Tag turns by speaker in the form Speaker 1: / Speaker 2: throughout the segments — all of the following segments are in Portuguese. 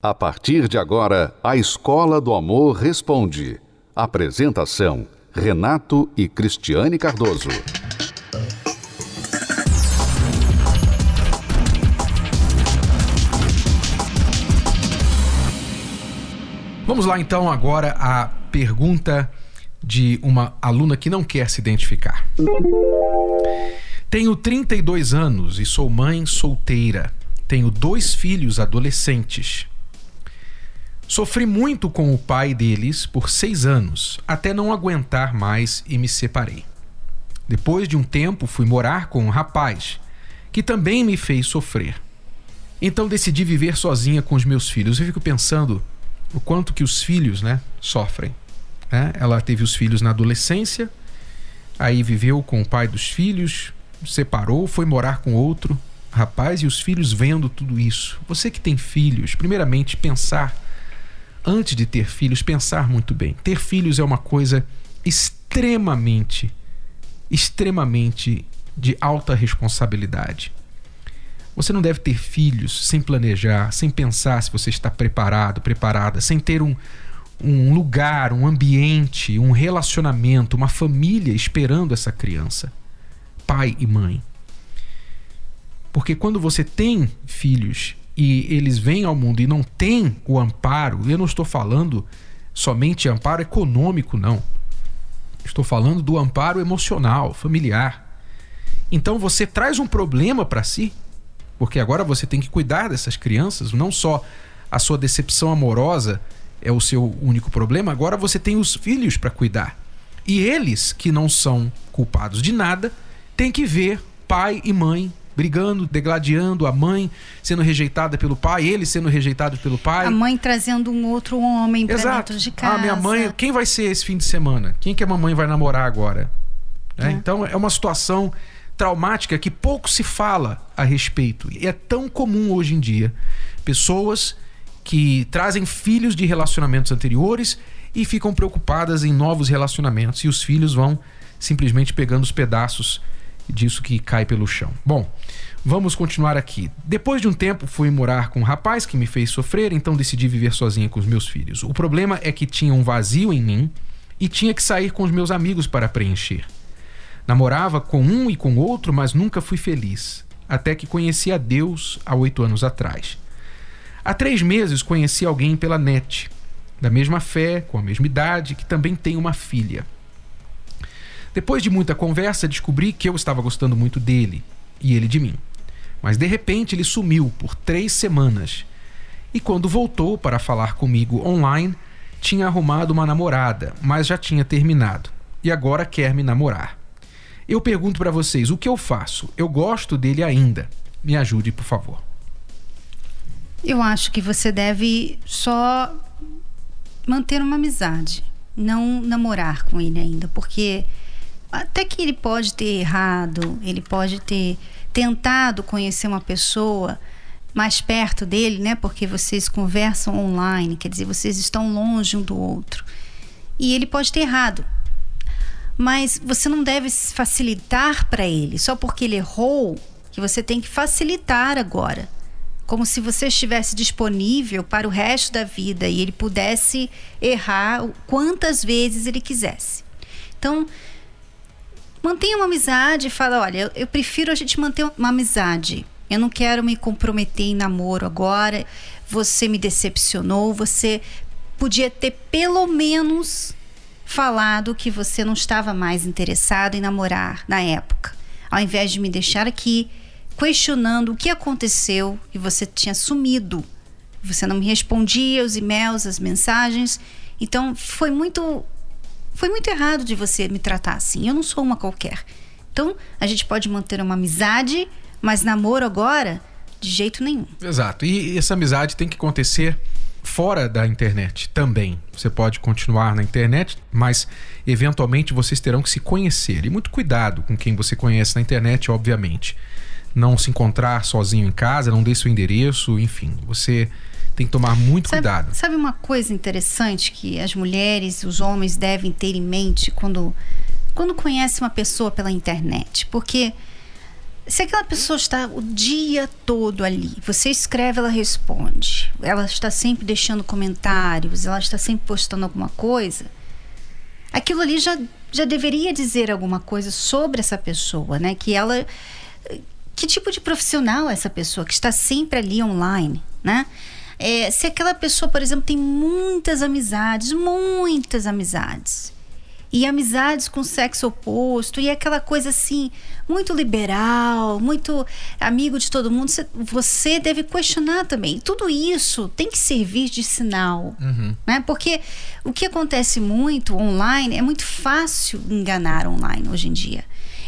Speaker 1: A partir de agora, a Escola do Amor Responde. Apresentação: Renato e Cristiane Cardoso.
Speaker 2: Vamos lá então agora a pergunta de uma aluna que não quer se identificar. Tenho 32 anos e sou mãe solteira. Tenho dois filhos adolescentes. Sofri muito com o pai deles por seis anos, até não aguentar mais e me separei. Depois de um tempo, fui morar com um rapaz, que também me fez sofrer. Então decidi viver sozinha com os meus filhos. Eu fico pensando o quanto que os filhos né, sofrem. Né? Ela teve os filhos na adolescência, aí viveu com o pai dos filhos, separou, foi morar com outro rapaz e os filhos vendo tudo isso. Você que tem filhos, primeiramente pensar antes de ter filhos, pensar muito bem. Ter filhos é uma coisa extremamente, extremamente de alta responsabilidade. Você não deve ter filhos sem planejar, sem pensar se você está preparado, preparada, sem ter um, um lugar, um ambiente, um relacionamento, uma família esperando essa criança. Pai e mãe. Porque quando você tem filhos e eles vêm ao mundo e não têm o amparo, eu não estou falando somente amparo econômico, não. Estou falando do amparo emocional, familiar. Então você traz um problema para si, porque agora você tem que cuidar dessas crianças, não só a sua decepção amorosa é o seu único problema, agora você tem os filhos para cuidar. E eles, que não são culpados de nada, têm que ver pai e mãe brigando, degladiando, a mãe sendo rejeitada pelo pai, ele sendo rejeitado pelo pai.
Speaker 3: A mãe trazendo um outro homem para dentro de casa.
Speaker 2: Ah, minha mãe, quem vai ser esse fim de semana? Quem que a mamãe vai namorar agora? É. É. Então é uma situação traumática que pouco se fala a respeito. E é tão comum hoje em dia pessoas que trazem filhos de relacionamentos anteriores e ficam preocupadas em novos relacionamentos e os filhos vão simplesmente pegando os pedaços disso que cai pelo chão. Bom, vamos continuar aqui. Depois de um tempo, fui morar com um rapaz que me fez sofrer, então decidi viver sozinha com os meus filhos. O problema é que tinha um vazio em mim e tinha que sair com os meus amigos para preencher. Namorava com um e com outro, mas nunca fui feliz, até que conheci a Deus há oito anos atrás. Há três meses conheci alguém pela net, da mesma fé, com a mesma idade, que também tem uma filha. Depois de muita conversa, descobri que eu estava gostando muito dele e ele de mim. Mas de repente ele sumiu por três semanas. E quando voltou para falar comigo online, tinha arrumado uma namorada, mas já tinha terminado. E agora quer me namorar. Eu pergunto para vocês: o que eu faço? Eu gosto dele ainda. Me ajude, por favor.
Speaker 3: Eu acho que você deve só manter uma amizade, não namorar com ele ainda, porque até que ele pode ter errado, ele pode ter tentado conhecer uma pessoa mais perto dele, né? Porque vocês conversam online, quer dizer, vocês estão longe um do outro. E ele pode ter errado. Mas você não deve facilitar para ele, só porque ele errou, que você tem que facilitar agora. Como se você estivesse disponível para o resto da vida e ele pudesse errar quantas vezes ele quisesse. Então, mantenha uma amizade fala, olha, eu, prefiro a gente manter uma amizade. Eu não quero me comprometer em namoro agora. Você me decepcionou, você podia ter pelo menos falado que você não estava mais interessado em namorar na época. Ao invés de me deixar aqui questionando o que aconteceu e você tinha sumido. Você não me respondia os e-mails, as mensagens. Então foi muito foi muito errado de você me tratar assim. Eu não sou uma qualquer. Então, a gente pode manter uma amizade, mas namoro agora, de jeito nenhum.
Speaker 2: Exato. E essa amizade tem que acontecer fora da internet também. Você pode continuar na internet, mas eventualmente vocês terão que se conhecer. E muito cuidado com quem você conhece na internet, obviamente. Não se encontrar sozinho em casa, não dê seu endereço, enfim. Você tem que tomar muito
Speaker 3: sabe,
Speaker 2: cuidado.
Speaker 3: Sabe uma coisa interessante que as mulheres, os homens devem ter em mente quando, quando conhecem uma pessoa pela internet? Porque Se aquela pessoa está o dia todo ali, você escreve, ela responde. Ela está sempre deixando comentários, ela está sempre postando alguma coisa. Aquilo ali já, já deveria dizer alguma coisa sobre essa pessoa, né? Que ela. Que tipo de profissional é essa pessoa que está sempre ali online, né? É, se aquela pessoa, por exemplo, tem muitas amizades, muitas amizades, e amizades com sexo oposto, e aquela coisa assim, muito liberal, muito amigo de todo mundo, você deve questionar também. Tudo isso tem que servir de sinal, uhum. né? Porque o que acontece muito online é muito fácil enganar online hoje em dia.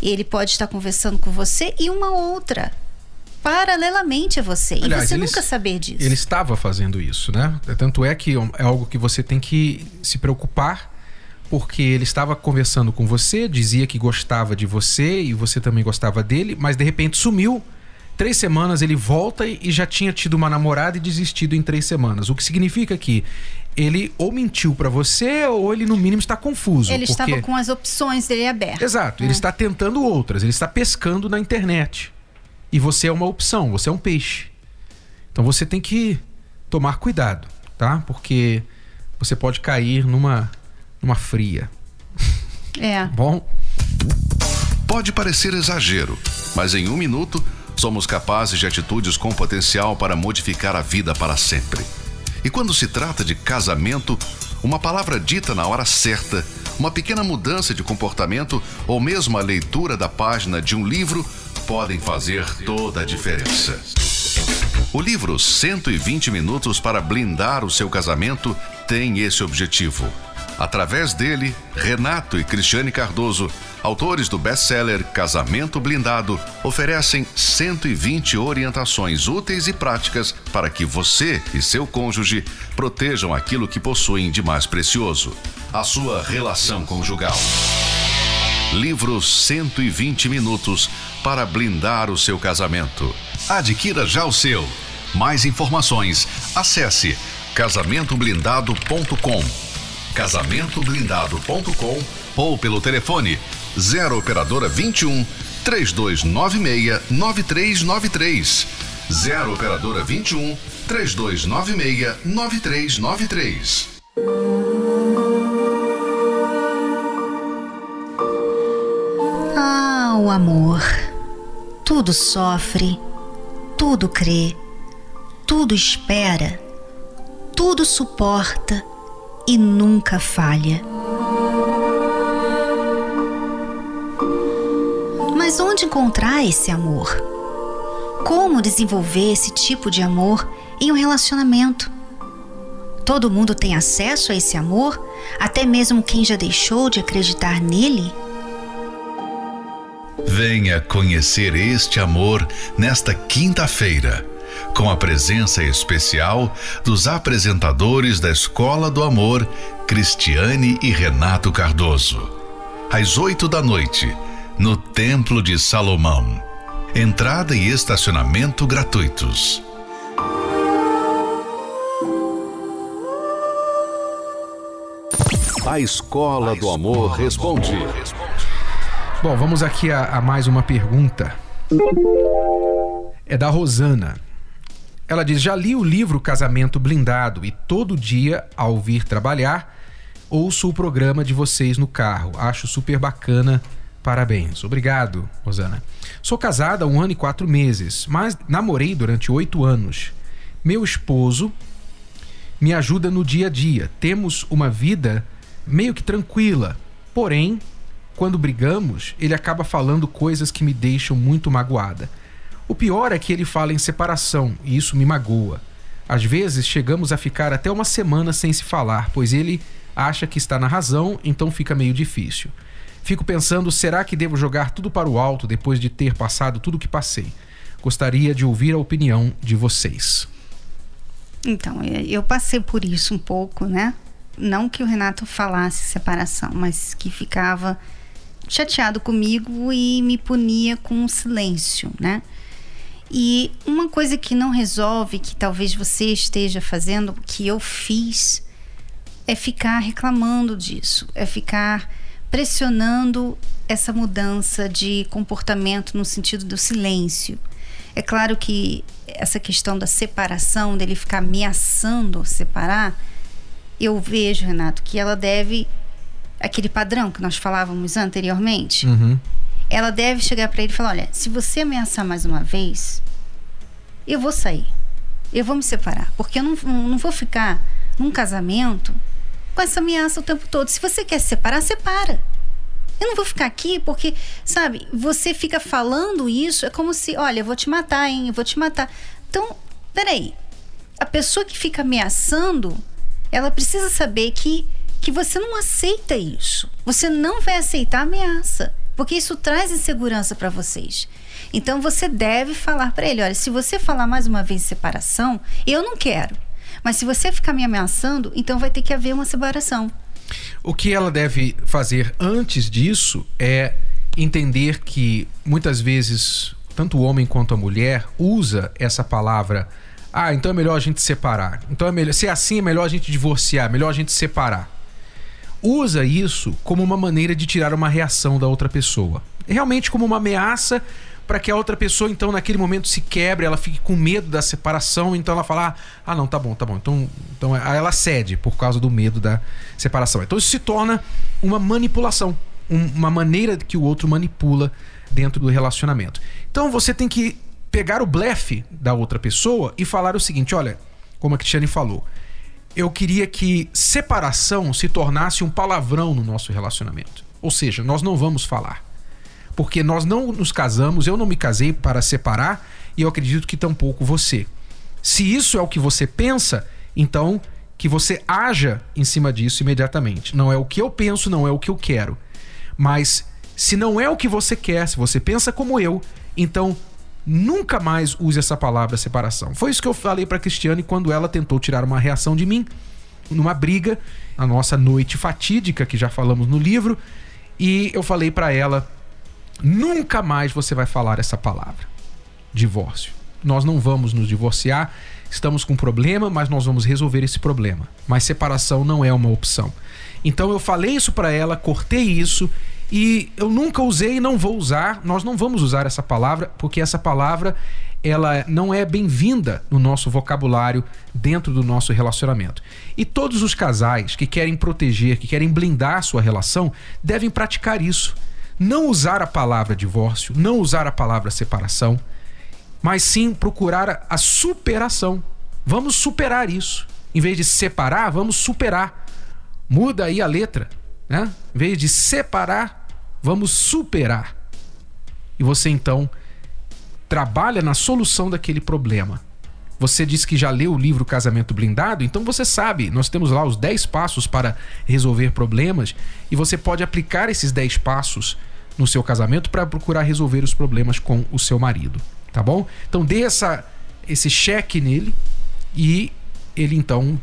Speaker 3: Ele pode estar conversando com você e uma outra paralelamente a você. Aliás, e você ele, nunca saber disso.
Speaker 2: Ele estava fazendo isso, né? Tanto é que é algo que você tem que se preocupar, porque ele estava conversando com você, dizia que gostava de você e você também gostava dele, mas de repente sumiu. Três semanas ele volta e já tinha tido uma namorada e desistido em três semanas. O que significa que ele ou mentiu para você ou ele no mínimo está confuso.
Speaker 3: Ele porque... estava com as opções dele abertas.
Speaker 2: Exato, é. ele está tentando outras, ele está pescando na internet. E você é uma opção, você é um peixe. Então você tem que tomar cuidado, tá? Porque você pode cair numa, numa fria.
Speaker 3: É.
Speaker 2: Bom.
Speaker 1: Pode parecer exagero, mas em um minuto somos capazes de atitudes com potencial para modificar a vida para sempre. E quando se trata de casamento, uma palavra dita na hora certa, uma pequena mudança de comportamento ou mesmo a leitura da página de um livro podem fazer toda a diferença. O livro 120 Minutos para Blindar o Seu Casamento tem esse objetivo. Através dele, Renato e Cristiane Cardoso, autores do best-seller Casamento Blindado, oferecem 120 orientações úteis e práticas para que você e seu cônjuge protejam aquilo que possuem de mais precioso: a sua relação conjugal. Livro 120 Minutos para blindar o seu casamento. Adquira já o seu. Mais informações, acesse casamentoblindado.com. Casamentoblindado.com ou pelo telefone 0 operadora 21 3296 9393. 0 operadora 21 3296 9393.
Speaker 3: o amor. Tudo sofre, tudo crê, tudo espera, tudo suporta e nunca falha. Mas onde encontrar esse amor? Como desenvolver esse tipo de amor em um relacionamento? Todo mundo tem acesso a esse amor, até mesmo quem já deixou de acreditar nele?
Speaker 1: Venha conhecer este amor nesta quinta-feira, com a presença especial dos apresentadores da Escola do Amor, Cristiane e Renato Cardoso. Às oito da noite, no Templo de Salomão. Entrada e estacionamento gratuitos. A Escola do Amor responde.
Speaker 2: Bom, vamos aqui a, a mais uma pergunta. É da Rosana. Ela diz: Já li o livro Casamento Blindado e todo dia, ao vir trabalhar, ouço o programa de vocês no carro. Acho super bacana. Parabéns. Obrigado, Rosana. Sou casada há um ano e quatro meses, mas namorei durante oito anos. Meu esposo me ajuda no dia a dia. Temos uma vida meio que tranquila, porém quando brigamos, ele acaba falando coisas que me deixam muito magoada. O pior é que ele fala em separação, e isso me magoa. Às vezes chegamos a ficar até uma semana sem se falar, pois ele acha que está na razão, então fica meio difícil. Fico pensando, será que devo jogar tudo para o alto depois de ter passado tudo o que passei? Gostaria de ouvir a opinião de vocês.
Speaker 3: Então, eu passei por isso um pouco, né? Não que o Renato falasse separação, mas que ficava chateado comigo e me punia com um silêncio, né? E uma coisa que não resolve, que talvez você esteja fazendo, que eu fiz, é ficar reclamando disso, é ficar pressionando essa mudança de comportamento no sentido do silêncio. É claro que essa questão da separação, dele ficar ameaçando separar, eu vejo, Renato, que ela deve. Aquele padrão que nós falávamos anteriormente,
Speaker 2: Uhum.
Speaker 3: ela deve chegar para ele e falar: olha, se você ameaçar mais uma vez, eu vou sair. Eu vou me separar. Porque eu não, não vou ficar num casamento com essa ameaça o tempo todo. Se você quer se separar, separa. Eu não vou ficar aqui porque, sabe, você fica falando isso, é como se, olha, eu vou te matar, hein? Eu vou te matar. Então, peraí. A pessoa que fica ameaçando, ela precisa saber que, que você não aceita isso. Você não vai aceitar ameaça. Porque isso traz insegurança para vocês. Então você deve falar para ele: olha, se você falar mais uma vez separação, eu não quero. Mas se você ficar me ameaçando, então vai ter que haver uma separação.
Speaker 2: O que ela deve fazer antes disso é entender que muitas vezes tanto o homem quanto a mulher usa essa palavra ah, então é melhor a gente separar. Então é melhor, se é assim é melhor a gente divorciar, melhor a gente separar. Usa isso como uma maneira de tirar uma reação da outra pessoa. Realmente como uma ameaça para que a outra pessoa então naquele momento se quebre, ela fique com medo da separação, então ela fala: "Ah, não, tá bom, tá bom". Então, então aí ela cede por causa do medo da separação. Então isso se torna uma manipulação, um- uma maneira que o outro manipula dentro do relacionamento. Então você tem que pegar o blefe da outra pessoa e falar o seguinte: olha, como a Cristiane falou, eu queria que separação se tornasse um palavrão no nosso relacionamento. Ou seja, nós não vamos falar. Porque nós não nos casamos, eu não me casei para separar e eu acredito que tampouco você. Se isso é o que você pensa, então que você haja em cima disso imediatamente. Não é o que eu penso, não é o que eu quero. Mas se não é o que você quer, se você pensa como eu, então nunca mais use essa palavra separação. Foi isso que eu falei para Cristiane quando ela tentou tirar uma reação de mim numa briga, na nossa noite fatídica que já falamos no livro, e eu falei para ela: nunca mais você vai falar essa palavra. Divórcio. Nós não vamos nos divorciar, estamos com um problema, mas nós vamos resolver esse problema. Mas separação não é uma opção. Então eu falei isso para ela, cortei isso e eu nunca usei e não vou usar. Nós não vamos usar essa palavra porque essa palavra ela não é bem-vinda no nosso vocabulário dentro do nosso relacionamento. E todos os casais que querem proteger, que querem blindar sua relação, devem praticar isso. Não usar a palavra divórcio, não usar a palavra separação, mas sim procurar a- superação. Vamos superar isso. Em vez de separar, vamos superar. Muda aí a letra, né? Em vez de separar, vamos superar. E você então trabalha na solução daquele problema. Você disse que já leu o livro Casamento Blindado, então você sabe, nós temos lá os 10 passos para resolver problemas e você pode aplicar esses 10 passos no seu casamento para procurar resolver os problemas com o seu marido, tá bom? Então dê essa, esse cheque nele e ele então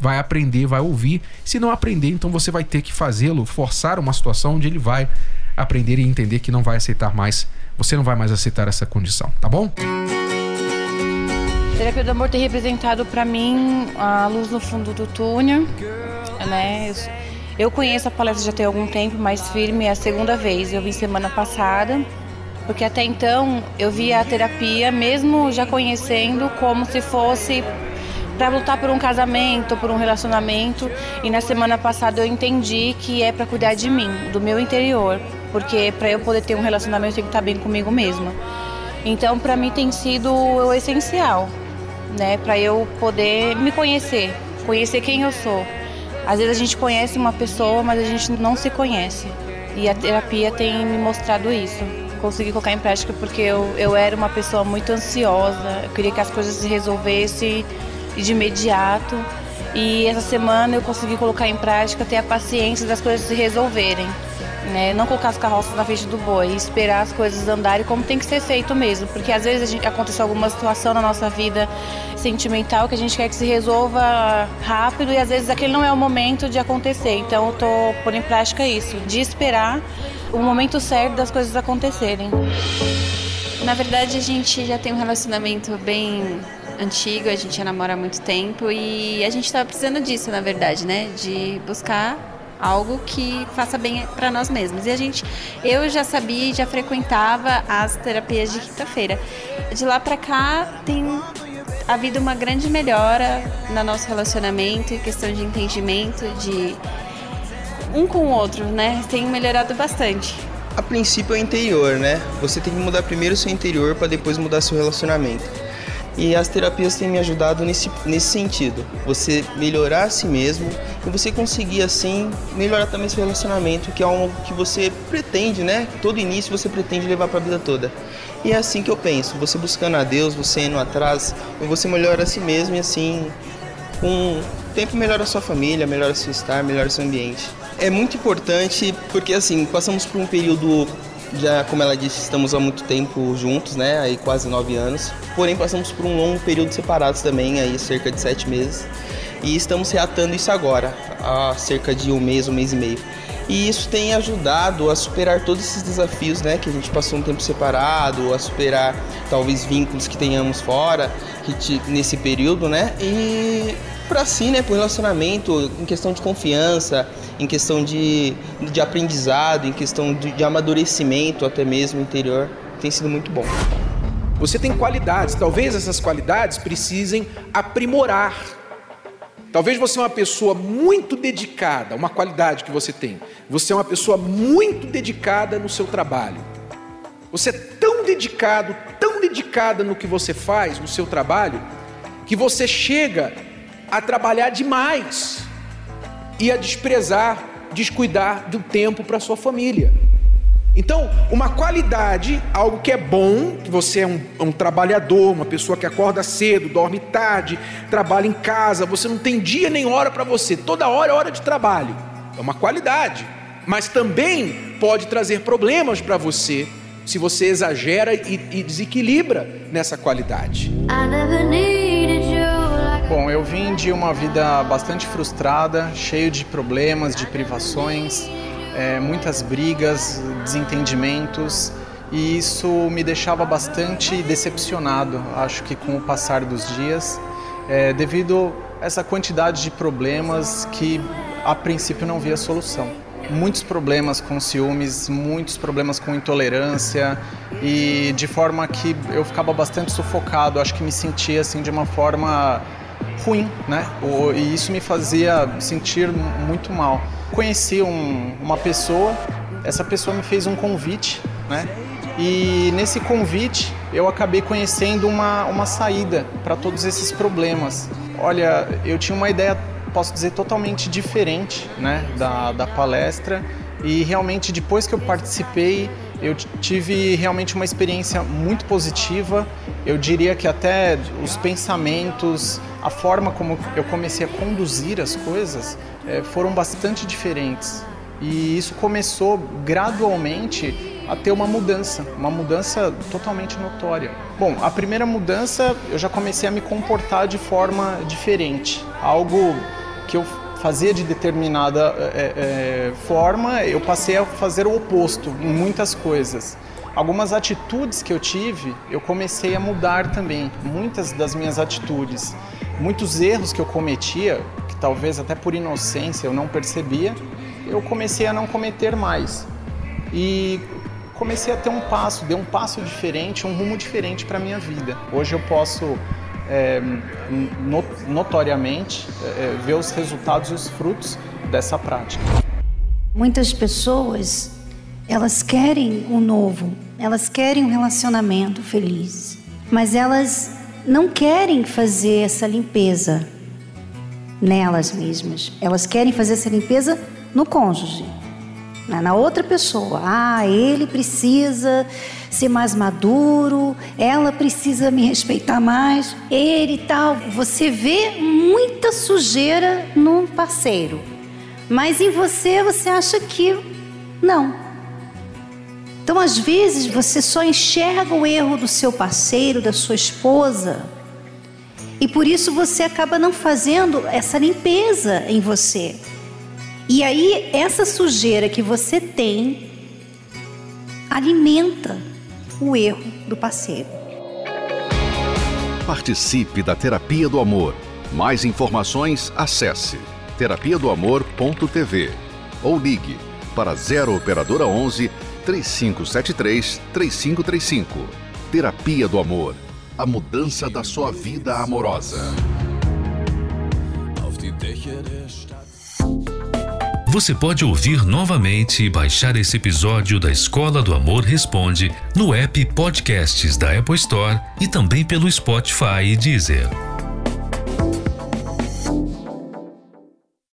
Speaker 2: vai aprender, vai ouvir. Se não aprender, então você vai ter que fazê-lo, forçar uma situação onde ele vai aprender e entender que não vai aceitar mais, você não vai mais aceitar essa condição, tá bom?
Speaker 4: Terapia do Amor tem representado pra mim a luz no fundo do túnel, né? Eu conheço a palestra já tem algum tempo, mas firme é a segunda vez. Eu vim semana passada, porque até então eu via a terapia, mesmo já conhecendo, como se fosse para lutar por um casamento, por um relacionamento. E na semana passada eu entendi que é para cuidar de mim, do meu interior, porque para eu poder ter um relacionamento tenho que estar bem comigo mesma. Então, para mim tem sido o essencial, né, para eu poder me conhecer, conhecer quem eu sou. Às vezes a gente conhece uma pessoa, mas a gente não se conhece. E a terapia tem me mostrado isso. Consegui colocar em prática porque eu, eu era uma pessoa muito ansiosa, eu queria que as coisas se resolvessem de imediato. E essa semana eu consegui colocar em prática, ter a paciência das coisas se resolverem. Né? Não colocar as carroças na frente do boi, esperar as coisas andarem como tem que ser feito mesmo. Porque às vezes a gente, acontece alguma situação na nossa vida sentimental que a gente quer que se resolva rápido e às vezes aquele não é o momento de acontecer. Então eu tô pondo em prática isso, de esperar o momento certo das coisas acontecerem.
Speaker 5: Na verdade, a gente já tem um relacionamento bem antigo, a gente já namora há muito tempo e a gente estava precisando disso, na verdade, né? De buscar algo que faça bem para nós mesmos. E a gente, eu já sabia já frequentava as terapias de quinta-feira. De lá para cá tem havido uma grande melhora no nosso relacionamento, em questão de entendimento, de um com o outro, né? Tem melhorado bastante.
Speaker 6: A princípio é o interior, né? Você tem que mudar primeiro seu interior para depois mudar seu relacionamento. E as terapias têm me ajudado nesse, nesse sentido. Você melhorar a si mesmo e você conseguir, assim, melhorar também seu relacionamento, que é algo que você pretende, né? Todo início você pretende levar para a vida toda. E é assim que eu penso. Você buscando a Deus, você indo atrás, você melhora a si mesmo e assim, com o tempo melhora a sua família, melhora seu estar, melhora seu ambiente. É muito importante porque, assim, passamos por um período já, como ela disse, estamos há muito tempo juntos, né? Aí quase nove anos. Porém, passamos por um longo período separados também, aí cerca de sete meses. E estamos reatando isso agora, há cerca de um mês, um mês e meio. E isso tem ajudado a superar todos esses desafios, né? Que a gente passou um tempo separado, a superar talvez vínculos que tenhamos fora que te, nesse período, né? E para si, né, o relacionamento, em questão de confiança, em questão de, de aprendizado, em questão de, de amadurecimento até mesmo interior, tem sido muito bom.
Speaker 2: Você tem qualidades, talvez essas qualidades precisem aprimorar. Talvez você é uma pessoa muito dedicada, uma qualidade que você tem. Você é uma pessoa muito dedicada no seu trabalho. Você é tão dedicado, tão dedicada no que você faz, no seu trabalho, que você chega a trabalhar demais a desprezar, descuidar do tempo para sua família. Então, uma qualidade, algo que é bom, que você é um, um, trabalhador, uma pessoa que acorda cedo, dorme tarde, trabalha em casa, você não tem dia nem hora para você, toda hora é hora de trabalho. É uma qualidade, mas também pode trazer problemas para você se você exagera e, e desequilibra nessa qualidade.
Speaker 7: Bom, eu vim de uma vida bastante frustrada, cheio de problemas, de privações, é, muitas brigas, desentendimentos, e isso me deixava bastante decepcionado, acho que com o passar dos dias, é, devido a essa quantidade de problemas que a princípio não via solução. Muitos problemas com ciúmes, muitos problemas com intolerância e de forma que eu ficava bastante sufocado, acho que me sentia assim de uma forma ruim, né? E isso me fazia sentir muito mal. Conheci um, uma pessoa, essa pessoa me fez um convite, né? E nesse convite eu acabei conhecendo uma, uma saída para todos esses problemas. Olha, eu tinha uma ideia, posso dizer, totalmente diferente né, da, da palestra e realmente depois que eu participei eu tive realmente uma experiência muito positiva. Eu diria que até os pensamentos, a forma como eu comecei a conduzir as coisas é, foram bastante diferentes. E isso começou gradualmente a ter uma mudança, uma mudança totalmente notória. Bom, a primeira mudança eu já comecei a me comportar de forma diferente, algo que eu fazia de determinada é, é, forma, eu passei a fazer o oposto em muitas coisas. Algumas atitudes que eu tive, eu comecei a mudar também, muitas das minhas atitudes. Muitos erros que eu cometia, que talvez até por inocência eu não percebia, eu comecei a não cometer mais. E comecei a ter um passo, dei um passo diferente, um rumo diferente para minha vida. Hoje eu posso é, notoriamente é, ver os resultados e os frutos dessa prática.
Speaker 3: Muitas pessoas elas querem o novo, elas querem um relacionamento feliz, mas elas não querem fazer essa limpeza nelas mesmas. Elas querem fazer essa limpeza no cônjuge, na outra pessoa. Ah, ele precisa ser mais maduro, ela precisa me respeitar mais, ele tal. Você vê muita sujeira no parceiro, mas em você você acha que não. Então, às vezes, você só enxerga o erro do seu parceiro, da sua esposa, e por isso você acaba não fazendo essa limpeza em você. E aí, essa sujeira que você tem alimenta o erro do parceiro.
Speaker 1: Participe da Terapia do Amor. Mais informações, acesse terapia do amor.tv ou ligue para 0 operadora 11 3573 3535. Terapia do Amor. A mudança da sua vida amorosa.
Speaker 8: Você pode ouvir novamente e baixar esse episódio da Escola do Amor Responde no app Podcasts da Apple Store e também pelo Spotify e Deezer.